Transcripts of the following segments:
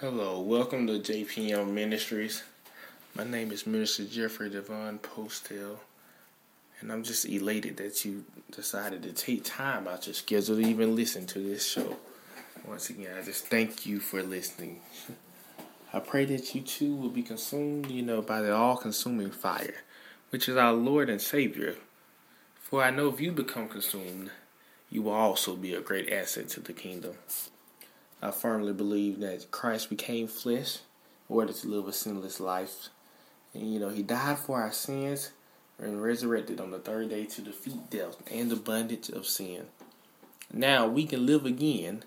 Hello, welcome to JPM Ministries. My name is Minister Jeffery Devon Postell, and I'm just elated that you decided to take time out your schedule to even listen to this show. Once again, I just thank you for listening. I pray that you too will be consumed, you know, by the all consuming fire, which is our Lord and Savior. For I know if you become consumed, you will also be a great asset to the kingdom. I firmly believe that Christ became flesh in order to live a sinless life. And, you know, he died for our sins and resurrected on the third day to defeat death and the bondage of sin. Now we can live again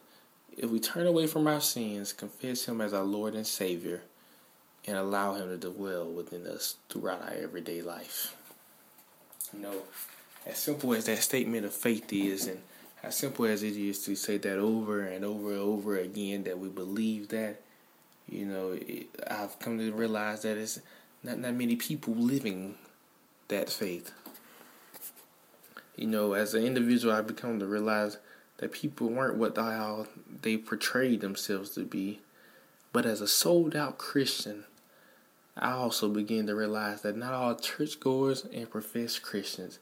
if we turn away from our sins, confess him as our Lord and Savior, and allow him to dwell within us throughout our everyday life. You know, as simple as that statement of faith is, and as simple as it is to say that over and over and over again that we believe that, you know, it, I've come to realize that it's not that many people living that faith. You know, as an individual, I've become to realize that people weren't what they, they portrayed themselves to be. But as a sold out Christian, I also began to realize that not all churchgoers and professed Christians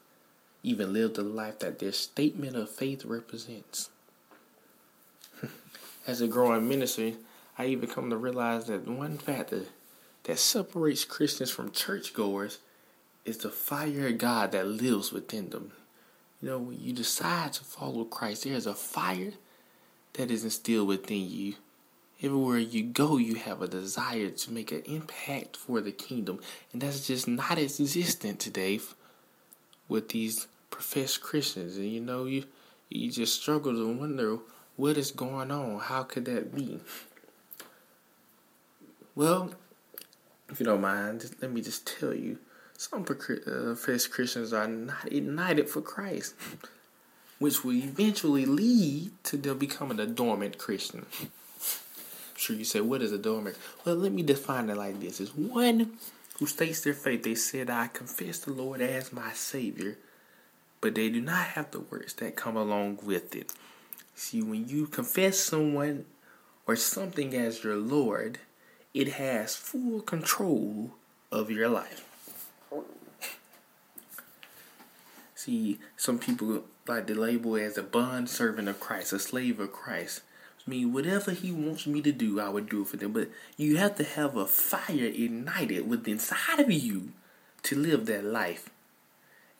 even live the life that their statement of faith represents. As a growing minister, I even come to realize that one factor that separates Christians from churchgoers is the fire of God that lives within them. You know, when you decide to follow Christ, there is a fire that is instilled within you. Everywhere you go, you have a desire to make an impact for the kingdom. And that's just not existent today with these professed Christians, and you know you you just struggle to wonder what is going on. How could that be? Well, if you don't mind, just, let me just tell you, some uh, professed Christians are not ignited for Christ, which will eventually lead to them becoming a dormant Christian. I'm sure you say, what is a dormant? Well, let me define it like this: It's one who states their faith. They said, "I confess the Lord as my Savior." but they do not have the words that come along with it. See, when you confess someone or something as your Lord, it has full control of your life. See, some people like to label as a bond servant of Christ, a slave of Christ. Mean, whatever he wants me to do, I would do it for them. But you have to have a fire ignited within inside of you to live that life.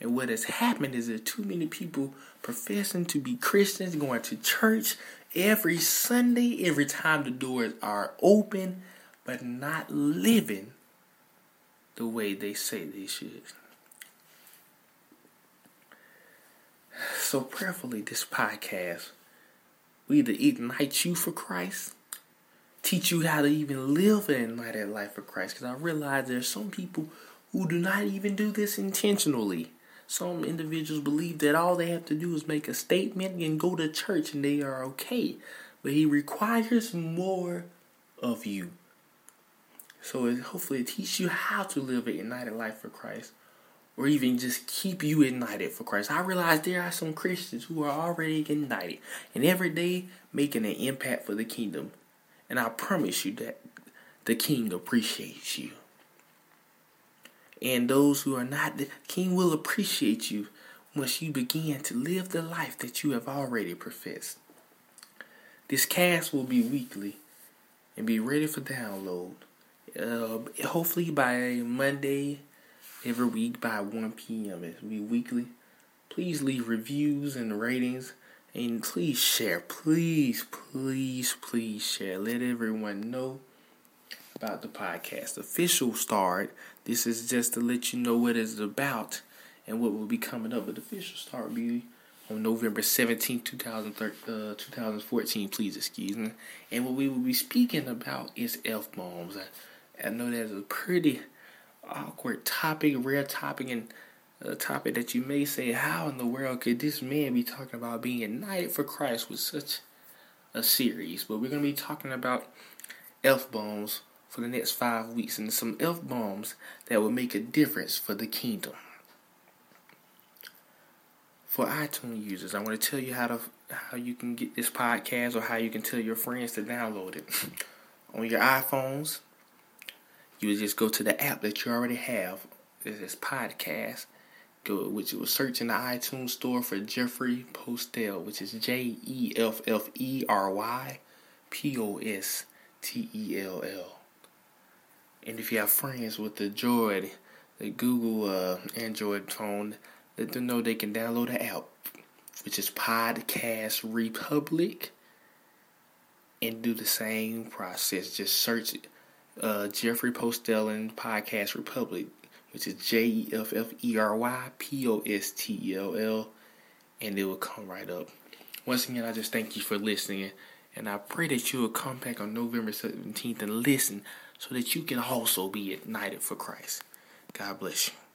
And what has happened is that too many people professing to be Christians, going to church every Sunday, every time the doors are open, but not living the way they say they should. So prayerfully, this podcast will either ignite you for Christ, teach you how to even live and ignite that life for Christ. Because I realize there's some people who do not even do this intentionally. Some individuals believe that all they have to do is make a statement and go to church and they are okay. But he requires more of you. So it, hopefully it teaches you how to live a united life for Christ. Or even just keep you ignited for Christ. I realize there are some Christians who are already ignited and every day making an impact for the kingdom. And I promise you that the king appreciates you. And those who are not, the King will appreciate you once you begin to live the life that you have already professed. This cast will be weekly and be ready for download. Uh, hopefully by Monday every week by 1 p.m. It will be weekly. Please leave reviews and ratings and please share. Please, please, please share. Let everyone know about the podcast. Official start. This is just to let you know what it's about and what will be coming up. But the official start will be on November 17, 2013, uh, 2014. Please excuse me. And what we will be speaking about is F bombs. I, I know that's a pretty awkward topic, rare topic, and a topic that you may say, how in the world could this man be talking about being united for Christ with such a series? But we're going to be talking about F bombs for the next five weeks and some F bombs that will make a difference for the kingdom. For iTunes users, I want to tell you how to how you can get this podcast or how you can tell your friends to download it. on your iPhones, you would just go to the app that you already have. This is podcast. Go, which you will search in the iTunes store for Jeffery Postell, which is J E F F E R Y P O S T E L L. And if you have friends with the Droid, the Google uh, Android phone, let them know they can download the app, which is Podcast Republic, and do the same process. Just search uh, Jeffery Postell and Podcast Republic, which is J E F F E R Y P O S T E L L, and it will come right up. Once again, I just thank you for listening, and I pray that you will come back on November 17th and listen so that you can also be ignited for Christ. God bless you.